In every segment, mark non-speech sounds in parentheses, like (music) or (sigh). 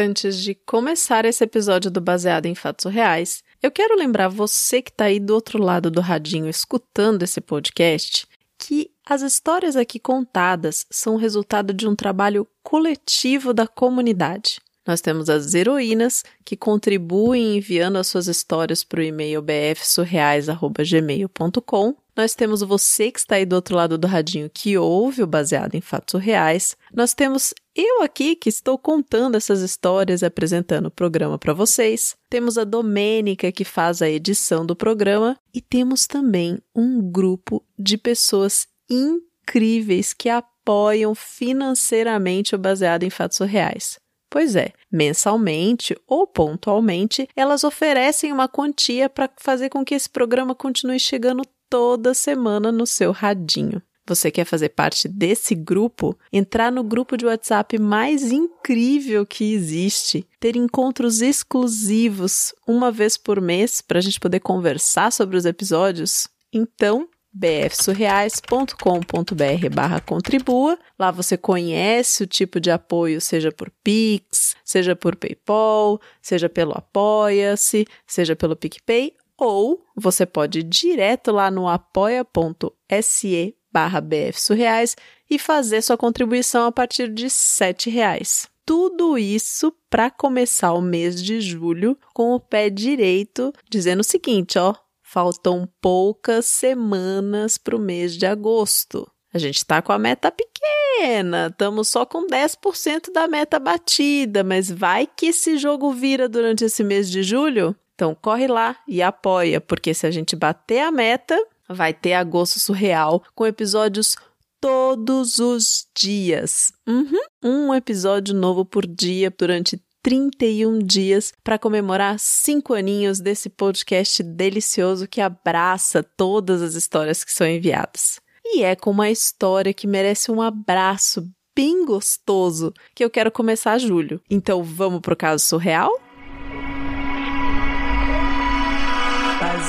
Antes de começar esse episódio do Baseado em Fatos Reais, eu quero lembrar você que está aí do outro lado do radinho escutando esse podcast que as histórias aqui contadas são resultado de um trabalho coletivo da comunidade. Nós temos as heroínas que contribuem enviando as suas histórias para o e-mail bfsurreais.gmail.com. Nós temos você que está aí do outro lado do radinho que ouve o baseado em fatos reais. Nós temos eu aqui que estou contando essas histórias e apresentando o programa para vocês. Temos a Domênica que faz a edição do programa e temos também um grupo de pessoas incríveis que apoiam financeiramente o baseado em fatos reais. Pois é, mensalmente ou pontualmente, elas oferecem uma quantia para fazer com que esse programa continue chegando toda semana no seu radinho. Você quer fazer parte desse grupo? Entrar no grupo de WhatsApp mais incrível que existe, ter encontros exclusivos uma vez por mês para a gente poder conversar sobre os episódios? Então, bfsurreais.com.br barra contribua. Lá você conhece o tipo de apoio, seja por Pix, seja por PayPal, seja pelo Apoia-se, seja pelo PicPay, ou você pode ir direto lá no apoia.se barra bfsurreais e fazer sua contribuição a partir de R$ reais. Tudo isso para começar o mês de julho com o pé direito, dizendo o seguinte, ó, Faltam poucas semanas para o mês de agosto. A gente está com a meta pequena, estamos só com 10% da meta batida, mas vai que esse jogo vira durante esse mês de julho? Então corre lá e apoia, porque se a gente bater a meta, vai ter agosto surreal com episódios todos os dias. Uhum. Um episódio novo por dia durante 31 dias para comemorar cinco aninhos desse podcast delicioso que abraça todas as histórias que são enviadas. E é com uma história que merece um abraço bem gostoso que eu quero começar julho. Então vamos pro caso surreal?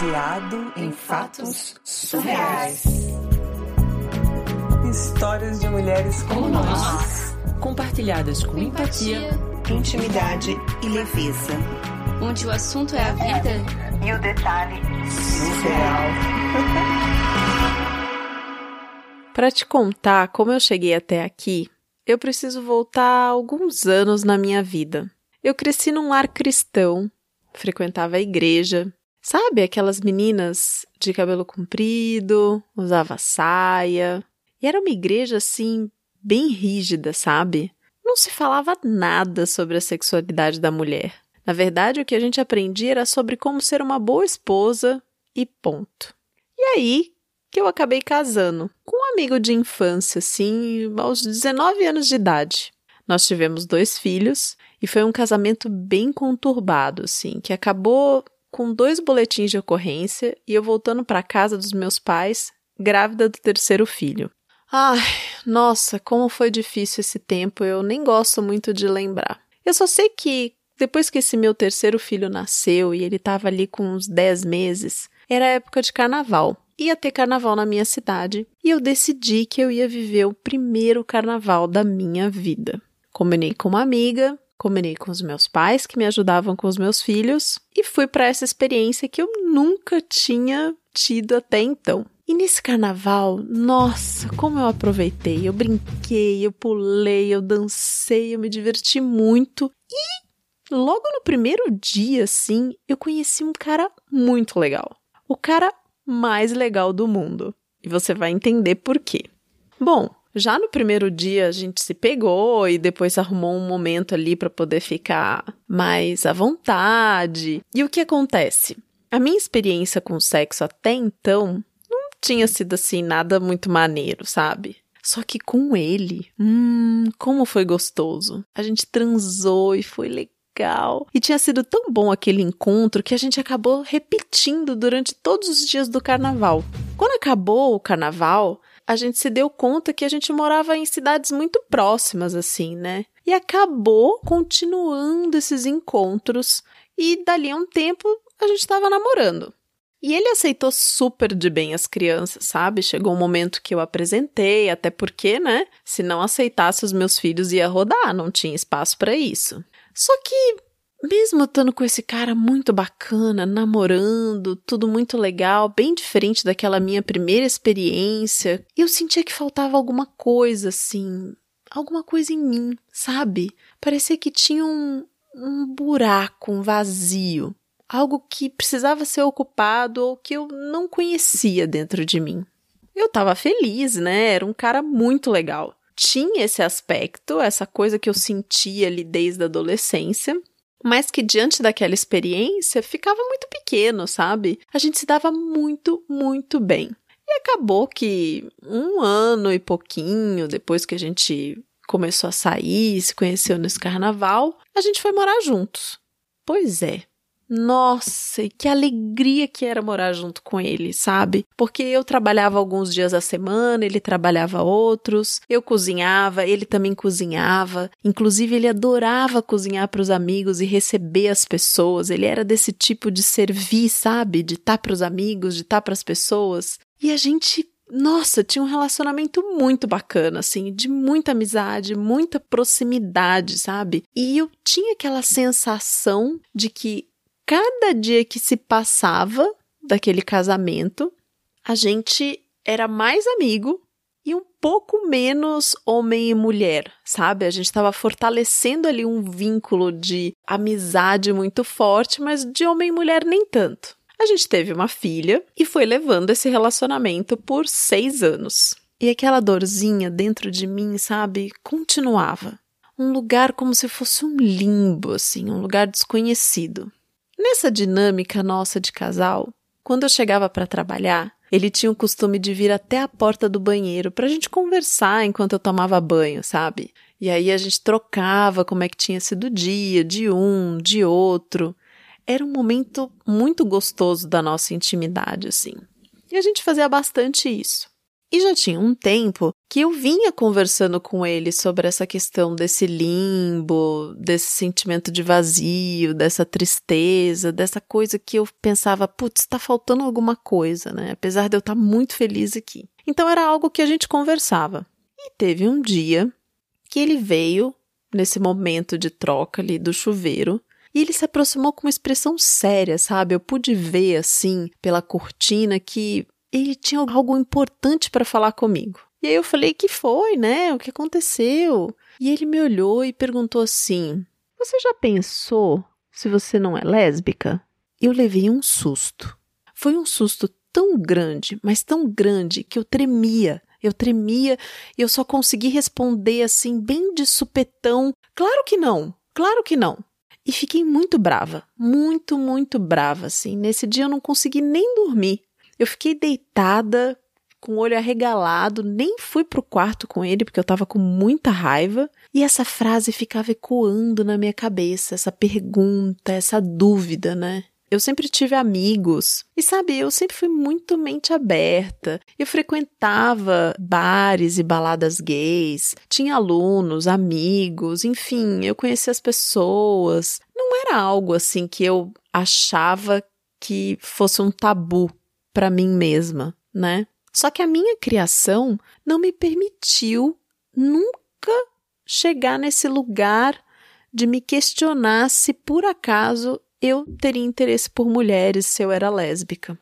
Baseado em fatos surreais. Histórias de mulheres como nós, compartilhadas com empatia intimidade e leveza. Onde o assunto é a vida e o detalhe surreal. (laughs) Para te contar como eu cheguei até aqui, eu preciso voltar alguns anos na minha vida. Eu cresci num lar cristão, frequentava a igreja. Sabe aquelas meninas de cabelo comprido, usava saia. E era uma igreja assim, bem rígida, sabe? não se falava nada sobre a sexualidade da mulher. Na verdade, o que a gente aprendia era sobre como ser uma boa esposa e ponto. E aí que eu acabei casando com um amigo de infância, assim, aos 19 anos de idade. Nós tivemos dois filhos e foi um casamento bem conturbado, assim, que acabou com dois boletins de ocorrência e eu voltando para casa dos meus pais, grávida do terceiro filho. Ai, nossa, como foi difícil esse tempo, eu nem gosto muito de lembrar. Eu só sei que depois que esse meu terceiro filho nasceu e ele estava ali com uns 10 meses, era época de carnaval. Ia ter carnaval na minha cidade e eu decidi que eu ia viver o primeiro carnaval da minha vida. Combinei com uma amiga, combinei com os meus pais que me ajudavam com os meus filhos e fui para essa experiência que eu nunca tinha tido até então. E nesse carnaval, nossa, como eu aproveitei! Eu brinquei, eu pulei, eu dancei, eu me diverti muito. E logo no primeiro dia, assim, eu conheci um cara muito legal. O cara mais legal do mundo. E você vai entender por quê. Bom, já no primeiro dia a gente se pegou e depois arrumou um momento ali para poder ficar mais à vontade. E o que acontece? A minha experiência com sexo até então tinha sido assim nada muito maneiro, sabe? Só que com ele, hum, como foi gostoso. A gente transou e foi legal. E tinha sido tão bom aquele encontro que a gente acabou repetindo durante todos os dias do carnaval. Quando acabou o carnaval, a gente se deu conta que a gente morava em cidades muito próximas, assim, né? E acabou continuando esses encontros. E dali a um tempo a gente estava namorando. E ele aceitou super de bem as crianças, sabe? Chegou um momento que eu apresentei, até porque, né? Se não aceitasse os meus filhos ia rodar, não tinha espaço para isso. Só que, mesmo estando com esse cara muito bacana, namorando, tudo muito legal, bem diferente daquela minha primeira experiência, eu sentia que faltava alguma coisa, assim, alguma coisa em mim, sabe? Parecia que tinha um, um buraco, um vazio, algo que precisava ser ocupado ou que eu não conhecia dentro de mim. Eu tava feliz, né? Era um cara muito legal. Tinha esse aspecto, essa coisa que eu sentia ali desde a adolescência, mas que diante daquela experiência ficava muito pequeno, sabe? A gente se dava muito, muito bem. E acabou que um ano e pouquinho depois que a gente começou a sair, se conheceu nesse carnaval, a gente foi morar juntos. Pois é. Nossa, que alegria que era morar junto com ele, sabe? Porque eu trabalhava alguns dias a semana, ele trabalhava outros, eu cozinhava, ele também cozinhava. Inclusive, ele adorava cozinhar para os amigos e receber as pessoas. Ele era desse tipo de servir, sabe? De estar tá para os amigos, de estar tá para as pessoas. E a gente nossa, tinha um relacionamento muito bacana, assim, de muita amizade, muita proximidade, sabe? E eu tinha aquela sensação de que cada dia que se passava daquele casamento, a gente era mais amigo e um pouco menos homem e mulher, sabe? A gente estava fortalecendo ali um vínculo de amizade muito forte, mas de homem e mulher nem tanto. A gente teve uma filha e foi levando esse relacionamento por seis anos. E aquela dorzinha dentro de mim, sabe, continuava. Um lugar como se fosse um limbo, assim, um lugar desconhecido. Nessa dinâmica nossa de casal, quando eu chegava para trabalhar, ele tinha o costume de vir até a porta do banheiro para a gente conversar enquanto eu tomava banho, sabe? E aí a gente trocava como é que tinha sido o dia, de um, de outro era um momento muito gostoso da nossa intimidade, assim. E a gente fazia bastante isso. E já tinha um tempo que eu vinha conversando com ele sobre essa questão desse limbo, desse sentimento de vazio, dessa tristeza, dessa coisa que eu pensava, putz, tá faltando alguma coisa, né? Apesar de eu estar tá muito feliz aqui. Então era algo que a gente conversava. E teve um dia que ele veio nesse momento de troca ali do chuveiro e ele se aproximou com uma expressão séria, sabe? Eu pude ver, assim, pela cortina, que ele tinha algo importante para falar comigo. E aí eu falei: que foi, né? O que aconteceu? E ele me olhou e perguntou assim: Você já pensou se você não é lésbica? Eu levei um susto. Foi um susto tão grande, mas tão grande, que eu tremia. Eu tremia e eu só consegui responder assim, bem de supetão: Claro que não, claro que não. E fiquei muito brava, muito, muito brava, assim. Nesse dia eu não consegui nem dormir. Eu fiquei deitada, com o olho arregalado, nem fui pro quarto com ele porque eu tava com muita raiva. E essa frase ficava ecoando na minha cabeça, essa pergunta, essa dúvida, né? Eu sempre tive amigos. E sabe, eu sempre fui muito mente aberta. Eu frequentava bares e baladas gays, tinha alunos, amigos, enfim, eu conhecia as pessoas. Não era algo assim que eu achava que fosse um tabu para mim mesma, né? Só que a minha criação não me permitiu nunca chegar nesse lugar de me questionar se por acaso eu teria interesse por mulheres se eu era lésbica.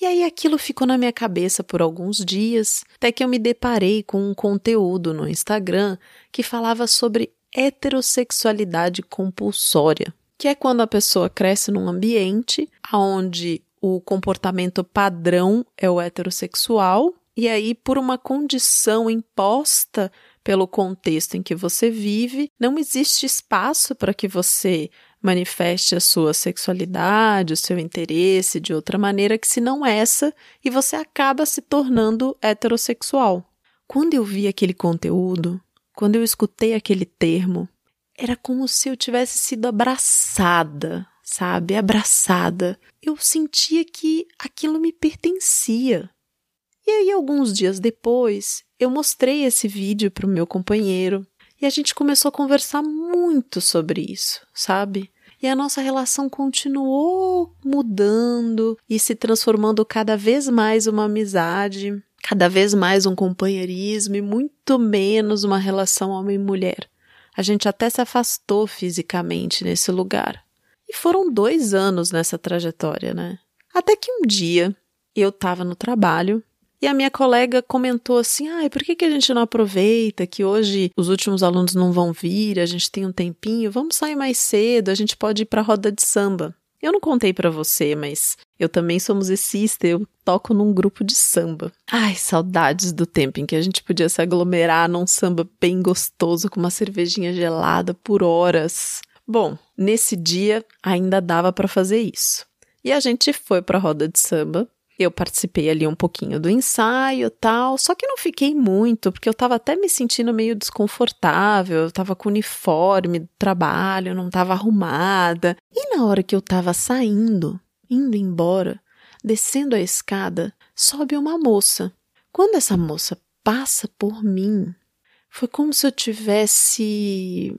E aí aquilo ficou na minha cabeça por alguns dias, até que eu me deparei com um conteúdo no Instagram que falava sobre heterossexualidade compulsória, que é quando a pessoa cresce num ambiente onde o comportamento padrão é o heterossexual, e aí, por uma condição imposta pelo contexto em que você vive, não existe espaço para que você manifeste a sua sexualidade, o seu interesse de outra maneira que se não essa, e você acaba se tornando heterossexual. Quando eu vi aquele conteúdo, quando eu escutei aquele termo, era como se eu tivesse sido abraçada, sabe? Abraçada. Eu sentia que aquilo me pertencia. E aí, alguns dias depois, eu mostrei esse vídeo para o meu companheiro e a gente começou a conversar muito sobre isso, sabe? E a nossa relação continuou mudando e se transformando cada vez mais uma amizade, cada vez mais um companheirismo e muito menos uma relação homem-mulher. A gente até se afastou fisicamente nesse lugar. E foram dois anos nessa trajetória, né? Até que um dia eu estava no trabalho e a minha colega comentou assim: ai, ah, por que, que a gente não aproveita que hoje os últimos alunos não vão vir, a gente tem um tempinho, vamos sair mais cedo, a gente pode ir para roda de samba. Eu não contei para você, mas eu também sou musicista, eu toco num grupo de samba. Ai, saudades do tempo em que a gente podia se aglomerar num samba bem gostoso com uma cervejinha gelada por horas. Bom, nesse dia ainda dava para fazer isso. E a gente foi para a roda de samba eu participei ali um pouquinho do ensaio tal, só que não fiquei muito, porque eu estava até me sentindo meio desconfortável, eu estava com uniforme do trabalho, não estava arrumada. E na hora que eu estava saindo, indo embora, descendo a escada, sobe uma moça. Quando essa moça passa por mim, foi como se eu tivesse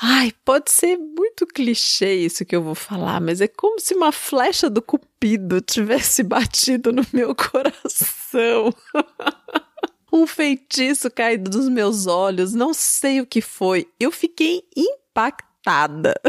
Ai, pode ser muito clichê isso que eu vou falar, mas é como se uma flecha do cupido tivesse (laughs) batido no meu coração. (laughs) um feitiço caído dos meus olhos, não sei o que foi. Eu fiquei impactada. (laughs)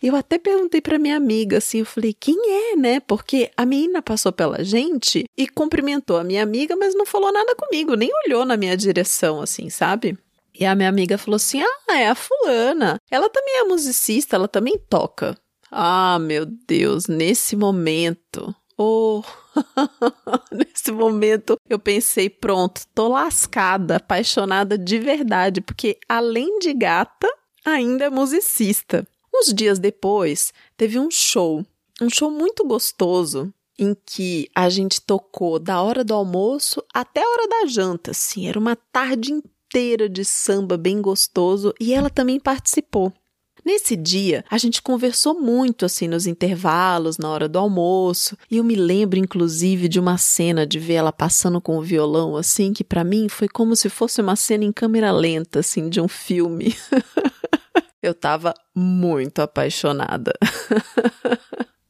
Eu até perguntei para minha amiga assim, eu falei, quem é, né? Porque a menina passou pela gente e cumprimentou a minha amiga, mas não falou nada comigo, nem olhou na minha direção, assim, sabe? E a minha amiga falou assim: Ah, é a fulana. Ela também é musicista, ela também toca. Ah, meu Deus, nesse momento. Oh, (laughs) nesse momento eu pensei, pronto, tô lascada, apaixonada de verdade, porque além de gata, ainda é musicista. Uns dias depois, teve um show, um show muito gostoso, em que a gente tocou da hora do almoço até a hora da janta, assim, era uma tarde inteira inteira de samba bem gostoso e ela também participou. Nesse dia, a gente conversou muito assim nos intervalos, na hora do almoço, e eu me lembro inclusive de uma cena de ver ela passando com o violão assim, que para mim foi como se fosse uma cena em câmera lenta assim de um filme. (laughs) eu tava muito apaixonada. (laughs)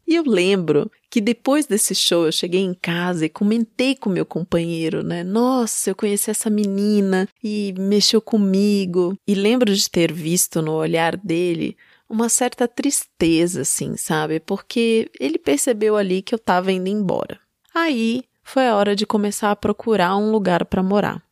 E eu lembro que depois desse show eu cheguei em casa e comentei com meu companheiro, né? Nossa, eu conheci essa menina e mexeu comigo. E lembro de ter visto no olhar dele uma certa tristeza, assim, sabe? Porque ele percebeu ali que eu estava indo embora. Aí foi a hora de começar a procurar um lugar para morar.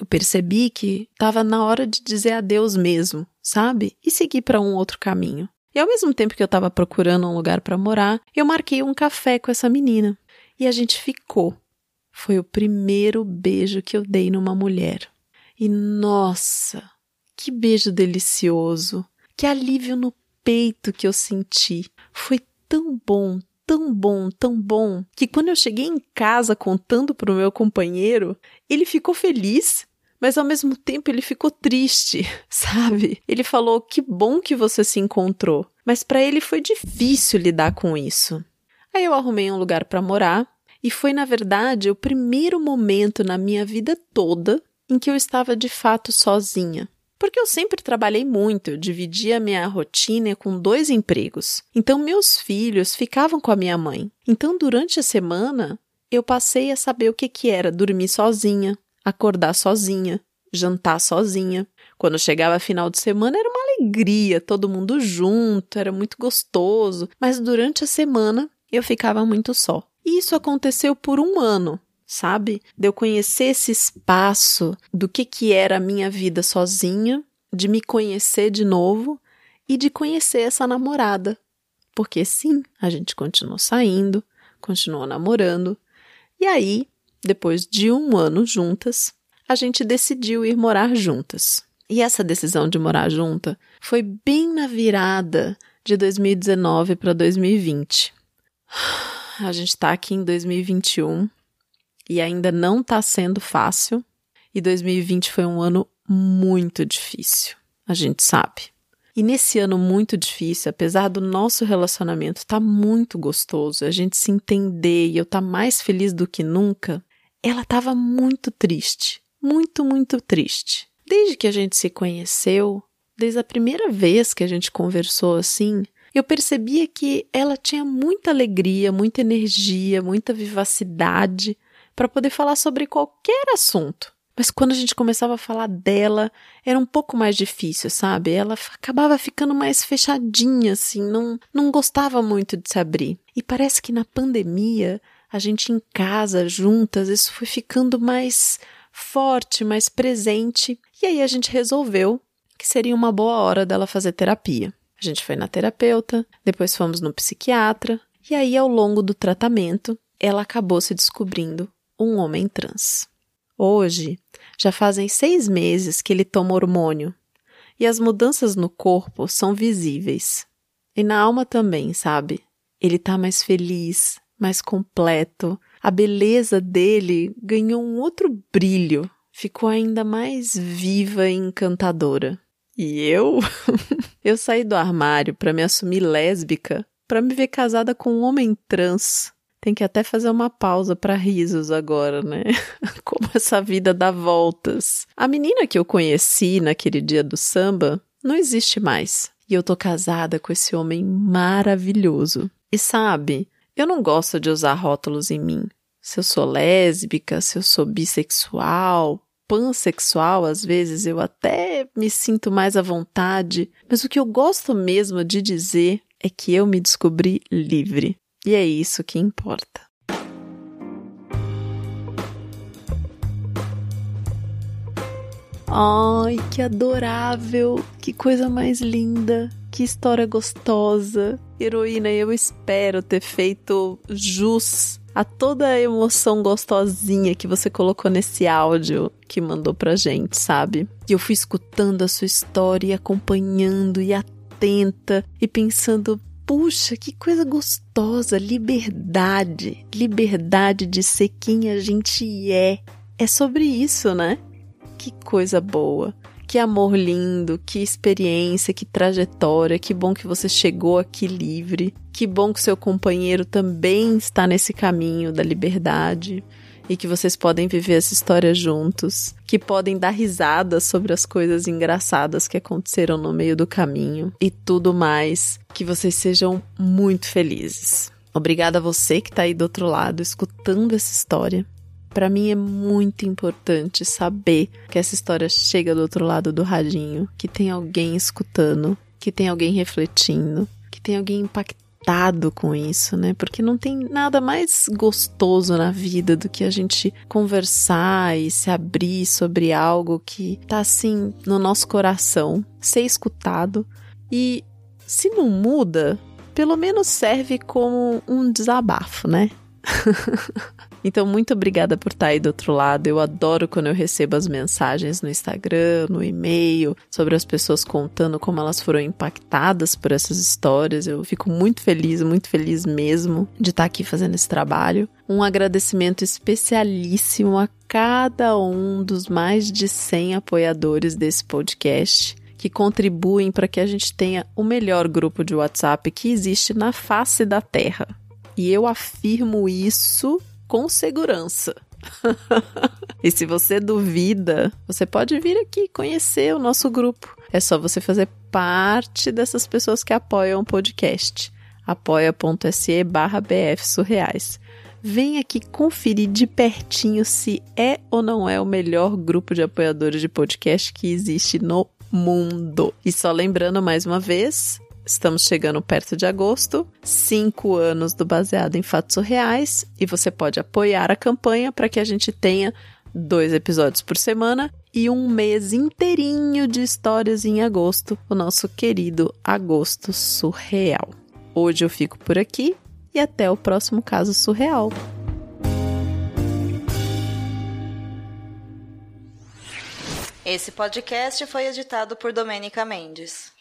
Eu percebi que estava na hora de dizer adeus mesmo, sabe? E seguir para um outro caminho. E ao mesmo tempo que eu estava procurando um lugar para morar, eu marquei um café com essa menina. E a gente ficou. Foi o primeiro beijo que eu dei numa mulher. E nossa, que beijo delicioso! Que alívio no peito que eu senti. Foi tão bom, tão bom, tão bom, que quando eu cheguei em casa contando para o meu companheiro, ele ficou feliz mas ao mesmo tempo ele ficou triste, (laughs) sabe? Ele falou: "Que bom que você se encontrou", mas para ele foi difícil lidar com isso. Aí eu arrumei um lugar para morar e foi na verdade o primeiro momento na minha vida toda em que eu estava de fato sozinha. Porque eu sempre trabalhei muito, eu dividia minha rotina com dois empregos. Então meus filhos ficavam com a minha mãe. Então durante a semana eu passei a saber o que, que era dormir sozinha, acordar sozinha, jantar sozinha. Quando chegava final de semana era uma alegria, todo mundo junto, era muito gostoso, mas durante a semana eu ficava muito só. E isso aconteceu por um ano, sabe? De eu conhecer esse espaço do que, que era a minha vida sozinha, de me conhecer de novo e de conhecer essa namorada. Porque sim, a gente continuou saindo, continuou namorando. E aí, depois de um ano juntas, a gente decidiu ir morar juntas. E essa decisão de morar junta foi bem na virada de 2019 para 2020. A gente está aqui em 2021 e ainda não está sendo fácil. E 2020 foi um ano muito difícil, a gente sabe. E nesse ano muito difícil, apesar do nosso relacionamento estar tá muito gostoso, a gente se entender e eu estar tá mais feliz do que nunca, ela estava muito triste, muito, muito triste. Desde que a gente se conheceu, desde a primeira vez que a gente conversou assim, eu percebia que ela tinha muita alegria, muita energia, muita vivacidade para poder falar sobre qualquer assunto. Mas quando a gente começava a falar dela, era um pouco mais difícil, sabe? Ela acabava ficando mais fechadinha, assim, não, não gostava muito de se abrir. E parece que na pandemia, a gente em casa, juntas, isso foi ficando mais forte, mais presente. E aí a gente resolveu que seria uma boa hora dela fazer terapia. A gente foi na terapeuta, depois fomos no psiquiatra, e aí ao longo do tratamento, ela acabou se descobrindo um homem trans. Hoje, já fazem seis meses que ele toma hormônio e as mudanças no corpo são visíveis. E na alma também, sabe? Ele tá mais feliz, mais completo. A beleza dele ganhou um outro brilho, ficou ainda mais viva e encantadora. E eu? (laughs) eu saí do armário para me assumir lésbica, para me ver casada com um homem trans. Tem que até fazer uma pausa para risos agora, né? (laughs) Como essa vida dá voltas. A menina que eu conheci naquele dia do samba não existe mais. E eu tô casada com esse homem maravilhoso. E sabe, eu não gosto de usar rótulos em mim. Se eu sou lésbica, se eu sou bissexual, pansexual, às vezes eu até me sinto mais à vontade, mas o que eu gosto mesmo de dizer é que eu me descobri livre. E é isso que importa. Ai, que adorável! Que coisa mais linda! Que história gostosa! Heroína, eu espero ter feito jus a toda a emoção gostosinha que você colocou nesse áudio que mandou pra gente, sabe? E eu fui escutando a sua história e acompanhando e atenta e pensando, Puxa, que coisa gostosa! Liberdade! Liberdade de ser quem a gente é. É sobre isso, né? Que coisa boa! Que amor lindo, que experiência, que trajetória, que bom que você chegou aqui livre, que bom que seu companheiro também está nesse caminho da liberdade e que vocês podem viver essa história juntos, que podem dar risadas sobre as coisas engraçadas que aconteceram no meio do caminho e tudo mais, que vocês sejam muito felizes. Obrigada a você que está aí do outro lado escutando essa história. Para mim é muito importante saber que essa história chega do outro lado do radinho, que tem alguém escutando, que tem alguém refletindo, que tem alguém impactado com isso, né? Porque não tem nada mais gostoso na vida do que a gente conversar e se abrir sobre algo que tá assim no nosso coração, ser escutado e se não muda, pelo menos serve como um desabafo, né? (laughs) então, muito obrigada por estar aí do outro lado. Eu adoro quando eu recebo as mensagens no Instagram, no e-mail, sobre as pessoas contando como elas foram impactadas por essas histórias. Eu fico muito feliz, muito feliz mesmo de estar aqui fazendo esse trabalho. Um agradecimento especialíssimo a cada um dos mais de 100 apoiadores desse podcast que contribuem para que a gente tenha o melhor grupo de WhatsApp que existe na face da Terra. E eu afirmo isso com segurança. (laughs) e se você duvida, você pode vir aqui conhecer o nosso grupo. É só você fazer parte dessas pessoas que apoiam o podcast. apoia.se barra bfsurreais. Vem aqui conferir de pertinho se é ou não é o melhor grupo de apoiadores de podcast que existe no mundo. E só lembrando mais uma vez, Estamos chegando perto de agosto, cinco anos do Baseado em Fatos Reais, e você pode apoiar a campanha para que a gente tenha dois episódios por semana e um mês inteirinho de histórias em agosto, o nosso querido Agosto Surreal. Hoje eu fico por aqui e até o próximo caso surreal. Esse podcast foi editado por Domênica Mendes.